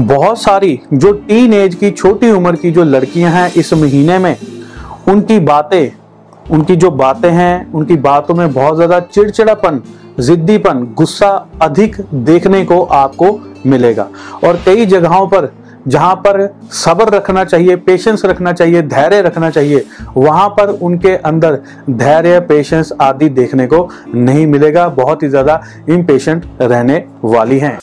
बहुत सारी जो टीन एज की, छोटी उम्र की जो लड़कियाँ हैं इस महीने में, उनकी बातें, उनकी जो बातें हैं, उनकी बातों में बहुत ज़्यादा चिड़चिड़ापन, जिद्दीपन, गुस्सा अधिक देखने को आपको मिलेगा। और कई जगहों पर जहाँ पर सब्र रखना चाहिए पेशेंस रखना चाहिए, धैर्य रखना चाहिए, वहाँ पर उनके अंदर धैर्य पेशेंस आदि देखने को नहीं मिलेगा। बहुत ही ज़्यादा इम्पेशेंट रहने वाली हैं।